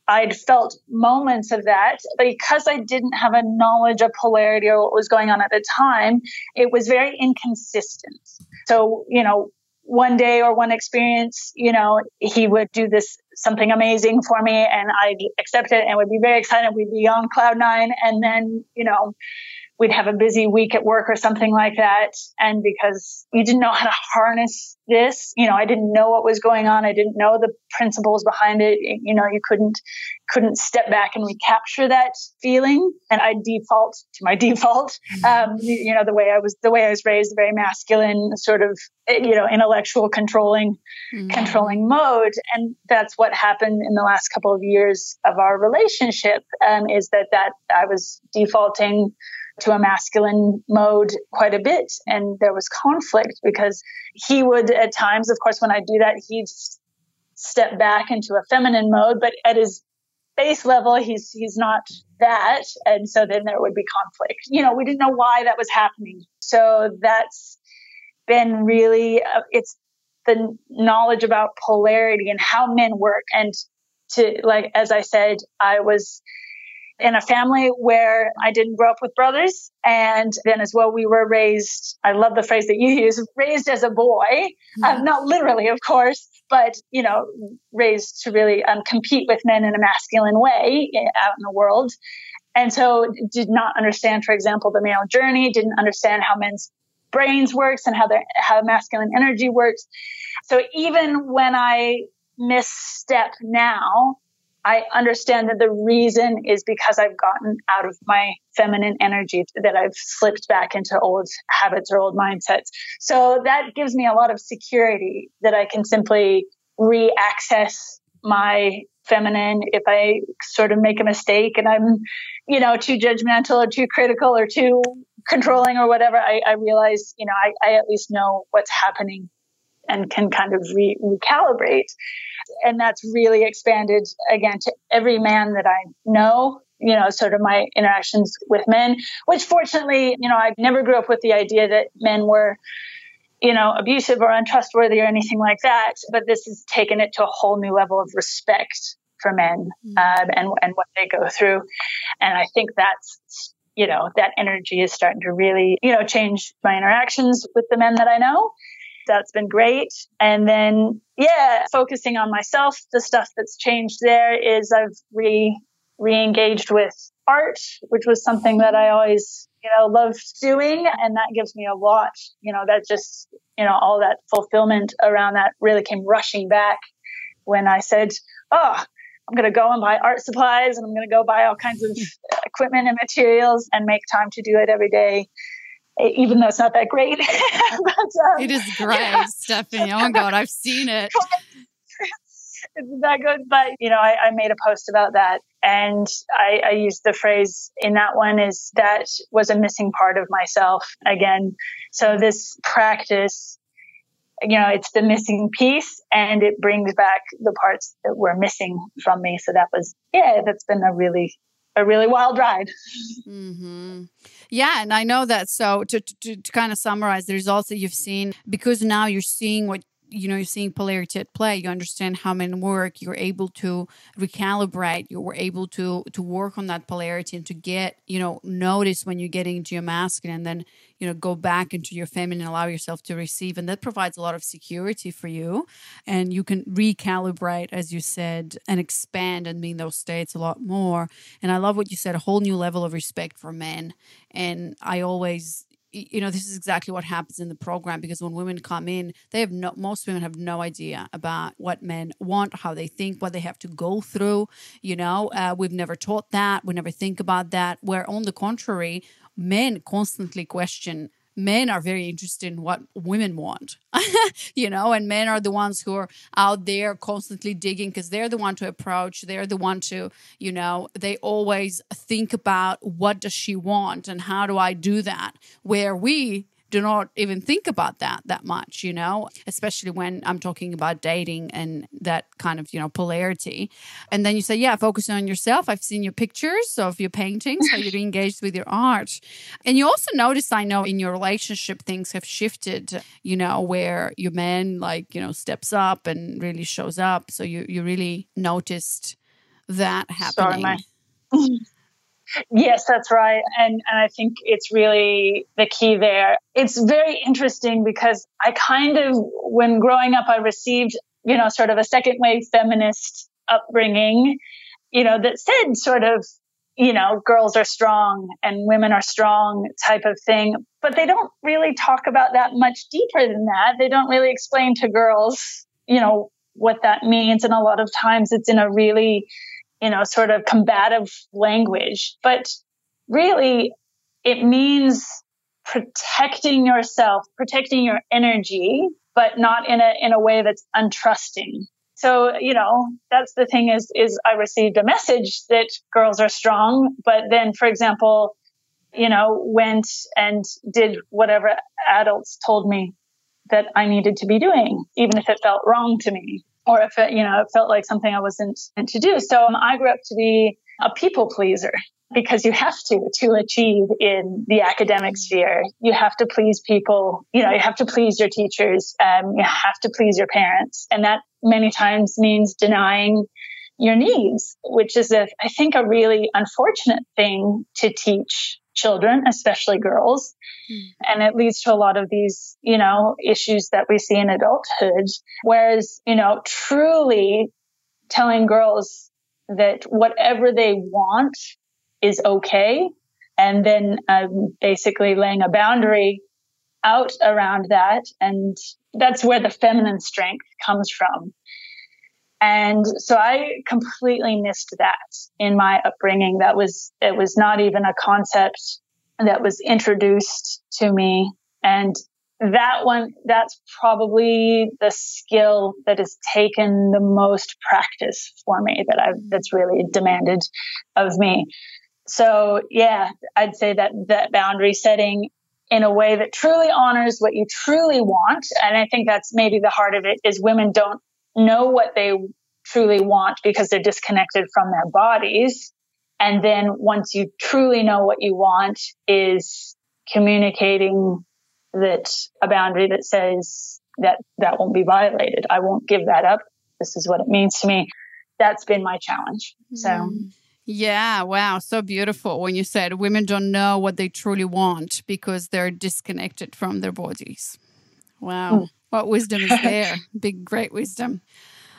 i'd felt moments of that because i didn't have a knowledge of polarity or what was going on at the time it was very inconsistent so you know one day or one experience, you know, he would do this something amazing for me and I'd accept it and would be very excited. We'd be on cloud nine. And then, you know, we'd have a busy week at work or something like that. And because you didn't know how to harness this, you know, I didn't know what was going on. I didn't know the principles behind it. You know, you couldn't, couldn't step back and recapture that feeling. And I default to my default. Um, you know, the way I was, the way I was raised, very masculine, sort of, you know, intellectual controlling, mm-hmm. controlling mode. And that's what happened in the last couple of years of our relationship, um, is that, that I was defaulting to a masculine mode quite a bit. And there was conflict because he would, at times, of course, when I do that, he'd step back into a feminine mode, but at his base level, he's, he's not that. And so then there would be conflict. You know, we didn't know why that was happening. So that's been really, uh, it's the knowledge about polarity and how men work. And to, like, as I said, I was in a family where I didn't grow up with brothers. And then as well, we were raised, I love the phrase that you use, raised as a boy, mm-hmm. um, not literally, of course, but, you know, raised to really um, compete with men in a masculine way eh, out in the world. And so did not understand, for example, the male journey, didn't understand how men's brains works and how their, how masculine energy works. So even when I misstep now, I understand that the reason is because I've gotten out of my feminine energy, that I've slipped back into old habits or old mindsets. So that gives me a lot of security that I can simply re-access my feminine if I sort of make a mistake and I'm, you know, too judgmental or too critical or too controlling or whatever. I, I realize, you know, I, I at least know what's happening and can kind of re- recalibrate. And that's really expanded again to every man that I know, you know, sort of my interactions with men, which fortunately, you know, I never grew up with the idea that men were, you know, abusive or untrustworthy or anything like that. But this has taken it to a whole new level of respect for men mm. um, and, and what they go through. And I think that's, you know, that energy is starting to really, you know, change my interactions with the men that I know. That's been great. And then, yeah, focusing on myself, the stuff that's changed there is I've re, re-engaged with art, which was something that I always, you know, loved doing. And that gives me a lot, you know, that just, you know, all that fulfillment around that really came rushing back when I said, Oh, I'm going to go and buy art supplies and I'm going to go buy all kinds of hmm. equipment and materials and make time to do it every day even though it's not that great. but, um, it is great, yeah. Stephanie. Oh my God, I've seen it. it's that good. But, you know, I, I, made a post about that and I, I used the phrase in that one is that was a missing part of myself again. So this practice, you know, it's the missing piece and it brings back the parts that were missing from me. So that was, yeah, that's been a really a really wild ride. Mm-hmm. Yeah, and I know that. So to, to, to kind of summarize the results that you've seen, because now you're seeing what you know you're seeing polarity at play you understand how men work you're able to recalibrate you were able to to work on that polarity and to get you know notice when you're getting into your masculine and then you know go back into your feminine and allow yourself to receive. And that provides a lot of security for you. And you can recalibrate as you said and expand and be in those states a lot more. And i love what you said a whole new level of respect for men. And i always you know this is exactly what happens in the program because when women come in they have no most women have no idea about what men want how they think what they have to go through you know uh, we've never taught that we never think about that. Where on the contrary men constantly question men are very interested in what women want you know and men are the ones who are out there constantly digging because they're the one to approach they're the one to you know they always think about what does she want and how do i do that? Where we do not even think about that that much, you know, especially when I'm talking about dating and that kind of, you know, polarity. And then you say, yeah, focus on yourself. I've seen your pictures of your paintings, how you're engaged with your art. And you also notice, I know, in your relationship, things have shifted, you know, where your man, like, you know, steps up and really shows up. So you, you really noticed that happening. Sorry, Yes, that's right. And, and I think it's really the key there. It's very interesting because I kind of, when growing up, I received, you know, sort of a second wave feminist upbringing, you know, that said sort of, you know, girls are strong and women are strong type of thing. But they don't really talk about that much deeper than that. They don't really explain to girls, you know, what that means. And a lot of times it's in a really, you know, sort of combative language, but really it means protecting yourself, protecting your energy, but not in a, in a way that's untrusting. So, you know, that's the thing is, is I received a message that girls are strong, but then, for example, you know, went and did whatever adults told me that I needed to be doing, even if it felt wrong to me or if it, you know, it felt like something I wasn't meant to do. So um, I grew up to be a people pleaser because you have to to achieve in the academic sphere. You have to please people. You know, you have to please your teachers. Um, you have to please your parents, and that many times means denying your needs, which is, a, I think, a really unfortunate thing to teach children, especially girls. Mm. And it leads to a lot of these, you know, issues that we see in adulthood. Whereas, you know, truly telling girls that whatever they want is okay. And then um, basically laying a boundary out around that. And that's where the feminine strength comes from. And so I completely missed that in my upbringing. That was, it was not even a concept that was introduced to me. And that one, that's probably the skill that has taken the most practice for me that I've, that's really demanded of me. So yeah, I'd say that that boundary setting in a way that truly honors what you truly want. And I think that's maybe the heart of it is women don't know what they truly want because they're disconnected from their bodies. And then once you truly know what you want is communicating that a boundary that says that that won't be violated. I won't give that up. This is what it means to me. That's been my challenge. So. Mm. Yeah, wow, so beautiful when you said women don't know what they truly want because they're disconnected from their bodies. Wow, mm. What wisdom is there? Big, great wisdom.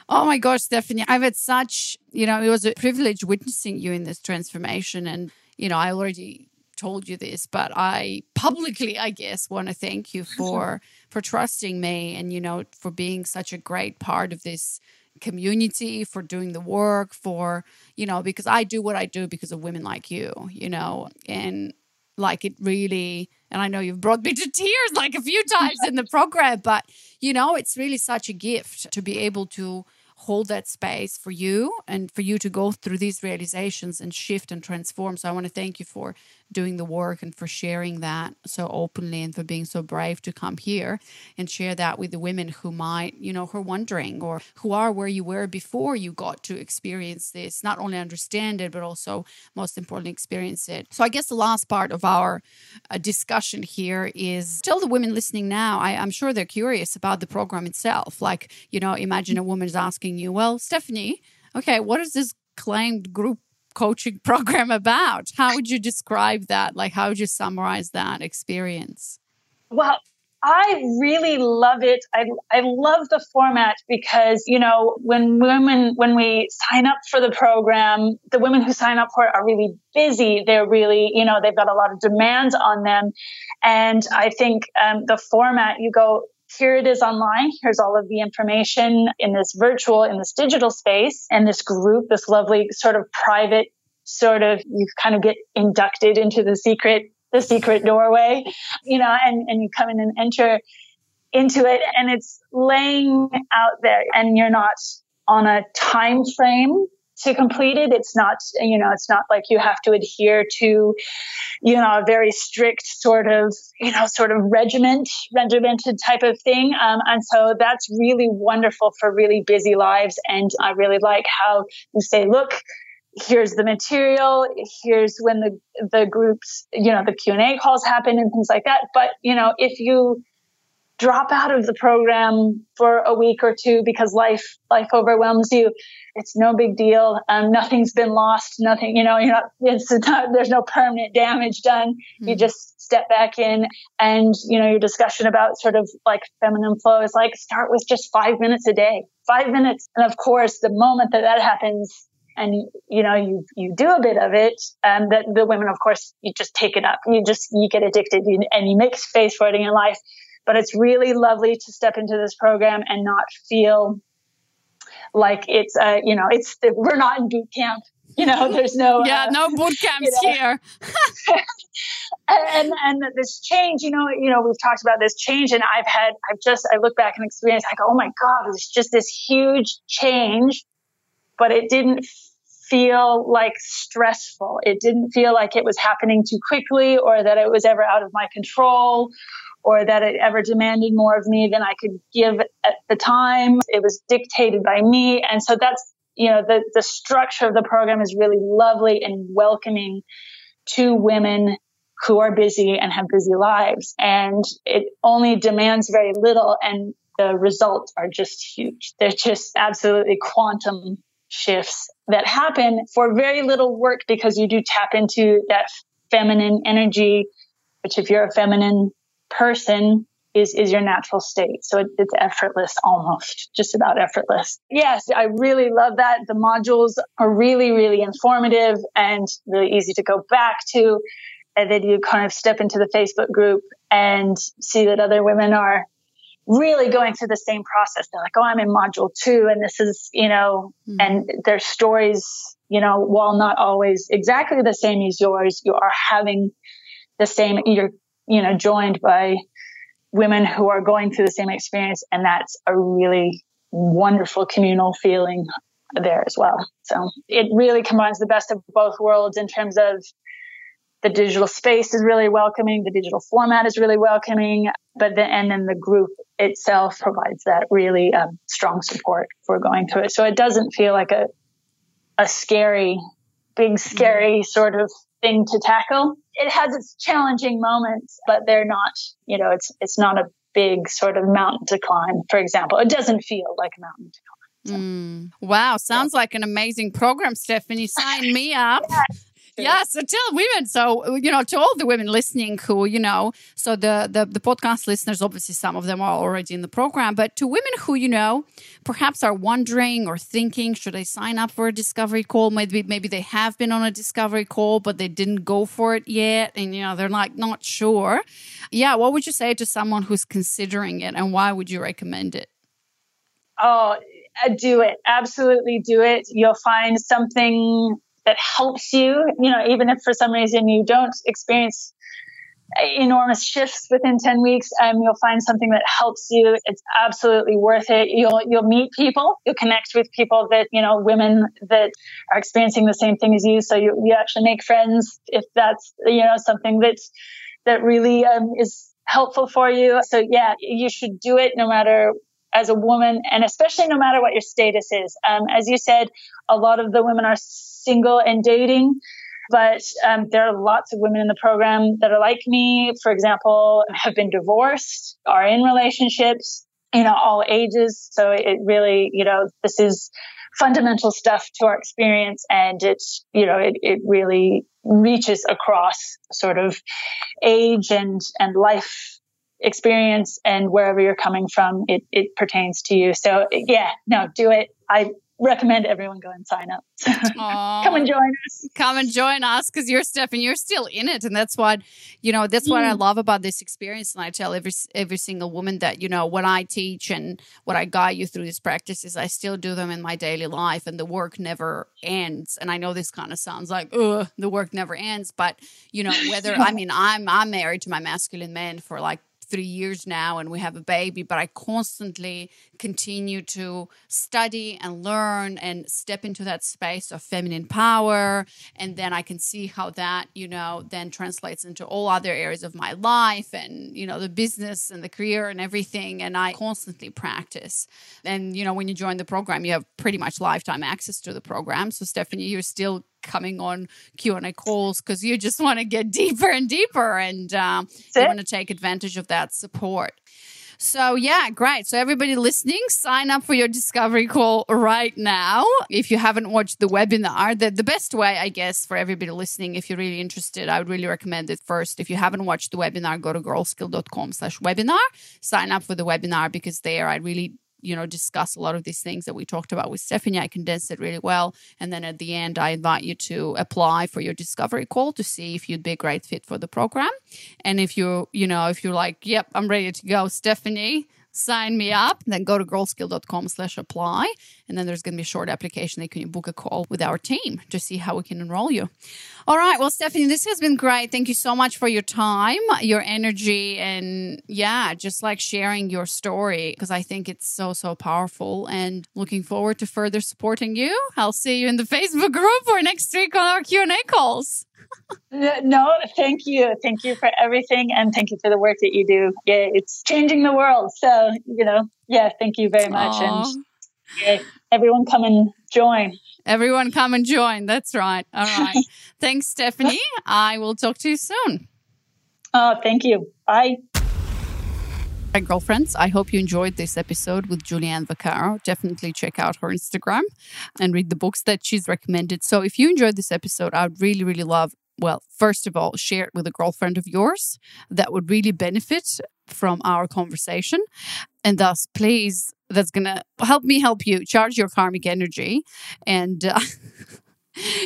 Oh my gosh, Stephanie, I've had such, you know, it was a privilege witnessing you in this transformation. And, you know, I already told you this, but I publicly, I guess, want to thank you for for trusting me and, you know, for being such a great part of this community, for doing the work, for, you know, because I do what I do because of women like you, you know, and like it really and i know you've brought me to tears like a few times in the program but you know it's really such a gift to be able to hold that space for you and for you to go through these realizations and shift and transform. So I want to thank you for doing the work and for sharing that so openly and for being so brave to come here and share that with the women who might, you know, who are wondering or who are where you were before you got to experience this, not only understand it, but also most importantly, experience it. So I guess the last part of our uh, discussion here is tell the women listening now, I, I'm sure they're curious about the program itself. Like, you know, imagine a woman is asking you, well, Stephanie, okay, what is this Claimed group coaching program about? How would you describe that? Like, how would you summarize that experience? Well, I really love it. I, I love the format because, you know, when women, when we sign up for the program, the women who sign up for it are really busy. They're really, you know, they've got a lot of demands on them. And I think um, the format, you go, here it is online. Here's all of the information in this virtual, in this digital space. And this group, this lovely sort of private sort of, you kind of get inducted into the secret, the secret doorway, you know, and, and you come in and enter into it. And it's laying out there. And you're not on a time frame to complete it. It's not, you know, it's not like you have to adhere to, you know, a very strict sort of, you know, sort of regiment, regimented type of thing. Um, and so that's really wonderful for really busy lives. And I really like how you say, look, here's the material here's when the the groups you know the q&a calls happen and things like that but you know if you drop out of the program for a week or two because life life overwhelms you. It's no big deal. Um, nothing's been lost. Nothing you know you're not it's not there's no permanent damage done. Mm-hmm. you just step back in and you know your discussion about sort of like feminine flow is like start with just five minutes a day. Five minutes. And of course the moment that that happens and you know you you do a bit of it and the, the women of course you just take it up. You just you get addicted. You, and you make space for it in your life but it's really lovely to step into this program and not feel like it's uh you know it's we're not in boot camp you know there's no yeah uh, no boot camps you know. here and and this change you know you know we've talked about this change and i've had i've just i look back and experience i go oh my god it's just this huge change but it didn't feel like stressful. It didn't feel like it was happening too quickly or that it was ever out of my control or that it ever demanded more of me than I could give at the time. It was dictated by me. And so that's, you know, the, the structure of the program is really lovely and welcoming to women who are busy and have busy lives. And it only demands very little and the results are just huge. They're just absolutely quantum shifts that happen for very little work because you do tap into that feminine energy, which if you're a feminine person is, is your natural state. So it, it's effortless almost, just about effortless. Yes, I really love that. The modules are really, really informative and really easy to go back to. And then you kind of step into the Facebook group and see that other women are really going through the same process. They're like, oh, I'm in module two, and this is, you know, mm-hmm. and their stories, you know, while not always exactly the same as yours, you are having the same, you're, you know, joined by women who are going through the same experience. And that's a really wonderful communal feeling there as well. So it really combines the best of both worlds in terms of the digital space is really welcoming. The digital format is really welcoming. But then, and then the group itself provides that really um, strong support for going through it. So it doesn't feel like a, a scary, big, scary sort of thing to tackle. It has its challenging moments, but they're not, you know, it's, it's not a big sort of mountain to climb, for example. It doesn't feel like a mountain to climb. So. Mm. Wow, sounds yeah. like an amazing program, Stephanie. Sign me up. Yeah. So tell women. So you know, to all the women listening who you know, so the, the the podcast listeners, obviously some of them are already in the program, but to women who you know, perhaps are wondering or thinking, should I sign up for a discovery call? Maybe maybe they have been on a discovery call, but they didn't go for it yet, and you know they're like not sure. Yeah, what would you say to someone who's considering it, and why would you recommend it? Oh, uh, do it. Absolutely do it. You'll find something that helps you, you know, even if for some reason you don't experience enormous shifts within 10 weeks um, you'll find something that helps you. It's absolutely worth it. You'll you'll meet people. You'll connect with people that you know women that are experiencing the same thing as you. So you, you actually make friends if that's you know something that that really um, is helpful for you. So yeah you should do it no matter as a woman and especially no matter what your status is um, as you said a lot of the women are single and dating. But um, there are lots of women in the program that are like me, for example, have been divorced, are in relationships, you know, all ages. So it really, you know, this is fundamental stuff to our experience and it's, you know, it, it really reaches across sort of age and, and life experience and wherever you're coming from, it, it pertains to you. So yeah, no, do it. I recommend everyone go and sign up. come and join us. Come and join us because you're Stephanie. You're still in it, and that's what you know. That's what mm. I love about this experience. And I tell every every single woman that you know what I teach and what I guide you through these practices, I still do them in my daily life, and the work never ends. And I know this kind of sounds like, ugh, the work never ends, but you know whether I mean I'm I'm married to my masculine man for like three years now and we have a baby, but I constantly continue to study and learn and step into that space of feminine power. And then I can see how that, you know, then translates into all other areas of my life and, you know, the business and the career and everything. And I constantly practice. And, you know, when you join the program, you have pretty much lifetime access to the program. So, Stephanie, you're still coming on Q&A calls because you just want to get deeper and deeper and um, you want to take advantage of that support. So, yeah, great. So, everybody listening, sign up for your discovery call right now. If you haven't watched the webinar, the, the best way, I guess, for everybody listening, if you're really interested, I would really recommend it first. If you haven't watched the webinar, go to girlskill.com slash webinar, sign up for the webinar because there I really you know, discuss a lot of these things that we talked about with Stephanie. I condensed it really well. And then at the end, I invite you to apply for your discovery call to see if you'd be a great fit for the program. And if you, you know, if you're like, yep, I'm ready to go, Stephanie, sign me up, then go to girlskill.com slash apply. And then there's going to be a short application that can book a call with our team to see how we can enroll you. All right. Well, Stephanie, this has been great. Thank you so much for your time, your energy, and yeah, just like sharing your story because I think it's so, so powerful and looking forward to further supporting you. I'll see you in the Facebook group or next week on our Q&A calls no, thank you. Thank you for everything. And thank you for the work that you do. Yeah, it's changing the world. So, you know, yeah, thank you very much. Aww. And yeah, everyone come and join. Everyone come and join. That's right. All right. Thanks, Stephanie. I will talk to you soon. Oh, thank you. Bye. Hi, girlfriends. I hope you enjoyed this episode with Julianne Vaccaro. Definitely check out her Instagram and read the books that she's recommended. So, if you enjoyed this episode, I would really, really love well, first of all, share it with a girlfriend of yours that would really benefit from our conversation. And thus, please, that's going to help me help you charge your karmic energy and uh,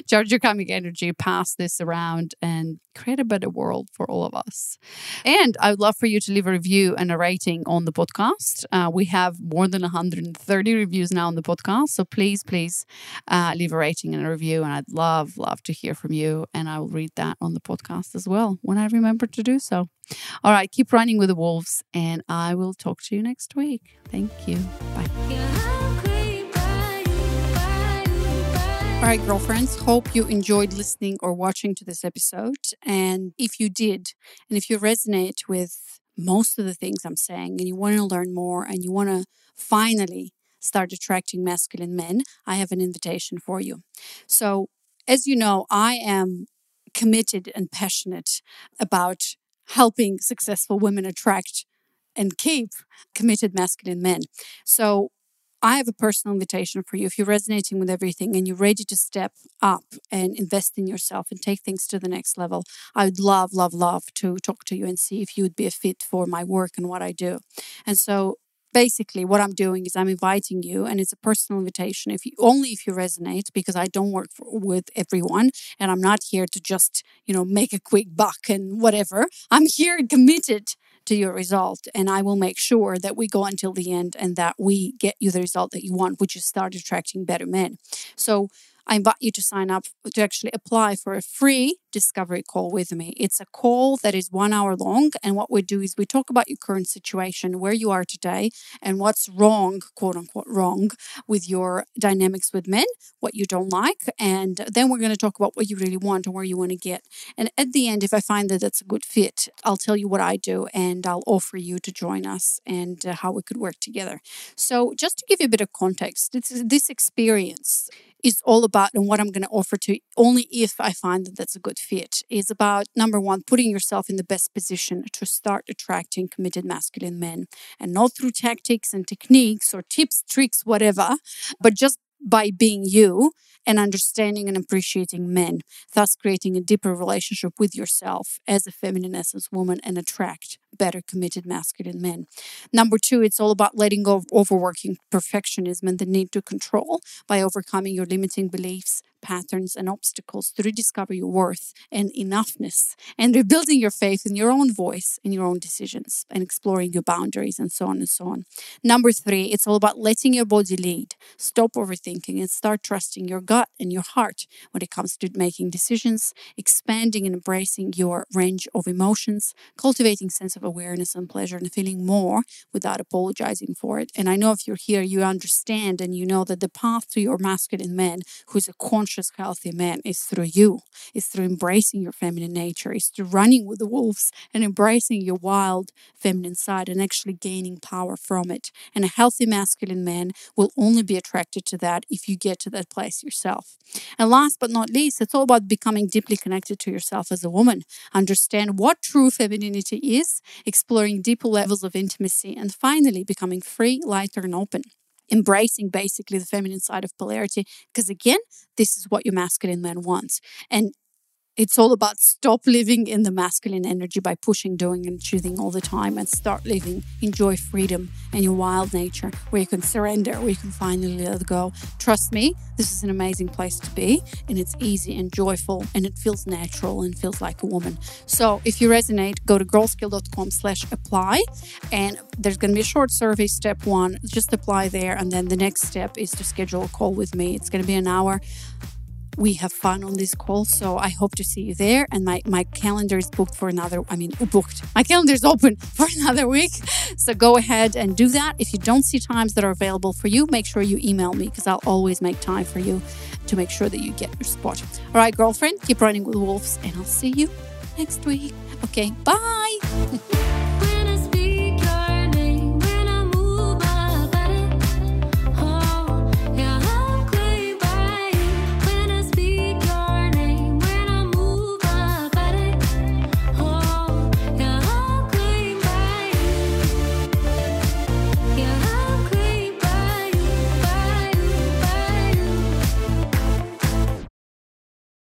charge your karmic energy, pass this around, and create a better world for all of us. And I would love for you to leave a review and a rating on the podcast. Uh, we have more than 130 reviews now on the podcast. So please, please uh, leave a rating and a review. And I'd love, love to hear from you. And I will read that on the podcast as well when I remember to do so. All right, keep running with the wolves, and I will talk to you next week. Thank you. Bye. All right, girlfriends, hope you enjoyed listening or watching to this episode. And if you did, and if you resonate with most of the things I'm saying and you want to learn more and you want to finally start attracting masculine men, I have an invitation for you. So, as you know, I am committed and passionate about helping successful women attract and keep committed masculine men. So, I have a personal invitation for you. If you're resonating with everything and you're ready to step up and invest in yourself and take things to the next level, I would love, love, love to talk to you and see if you would be a fit for my work and what I do. And so basically what I'm doing is I'm inviting you and it's a personal invitation if you only if you resonate because I don't work for, with everyone and I'm not here to just, you know, make a quick buck and whatever. I'm here committed to your result. And I will make sure that we go until the end and that we get you the result that you want, which is start attracting better men. So I invite you to sign up to actually apply for a free discovery call with me. It's a call that is one hour long. And what we do is we talk about your current situation, where you are today, and what's wrong, quote unquote, wrong with your dynamics with men, what you don't like. And then we're going to talk about what you really want and where you want to get. And at the end, if I find that that's a good fit, I'll tell you what I do and I'll offer you to join us and uh, how we could work together. So, just to give you a bit of context, this, this experience is all about and what I'm going to offer to only if I find that that's a good fit is about number one, putting yourself in the best position to start attracting committed masculine men. And not through tactics and techniques or tips, tricks, whatever, but just by being you and understanding and appreciating men, thus creating a deeper relationship with yourself as a feminine essence woman and attract better committed masculine men. Number two, it's all about letting go of overworking perfectionism and the need to control by overcoming your limiting beliefs, patterns, and obstacles to rediscover your worth and enoughness and rebuilding your faith in your own voice and your own decisions and exploring your boundaries and so on and so on. Number three, it's all about letting your body lead, stop overthinking, and start trusting your gut and your heart when it comes to making decisions, expanding and embracing your range of emotions, cultivating sense of awareness and pleasure, and feeling more without apologizing for it. And I know if you're here, you understand and you know that the path to your masculine man who's a conscious, healthy man is through you, is through embracing your feminine nature, is through running with the wolves and embracing your wild feminine side and actually gaining power from it. And a healthy masculine man will only be attracted to that if you get to that place yourself. And last but not least, it's all about becoming deeply connected to yourself as a woman. Understand what true femininity is, exploring deeper levels of intimacy, and finally becoming free, lighter, and open embracing basically the feminine side of polarity because again this is what your masculine man wants and it's all about stop living in the masculine energy by pushing, doing, and choosing all the time and start living, enjoy freedom and your wild nature where you can surrender, where you can finally let go. Trust me, this is an amazing place to be and it's easy and joyful and it feels natural and feels like a woman. So if you resonate, go to girlskill.com slash apply and there's going to be a short survey, step one, just apply there. And then the next step is to schedule a call with me. It's going to be an hour we have fun on this call. So I hope to see you there. And my, my calendar is booked for another, I mean, booked. My calendar is open for another week. So go ahead and do that. If you don't see times that are available for you, make sure you email me because I'll always make time for you to make sure that you get your spot. All right, girlfriend, keep running with wolves and I'll see you next week. Okay, bye.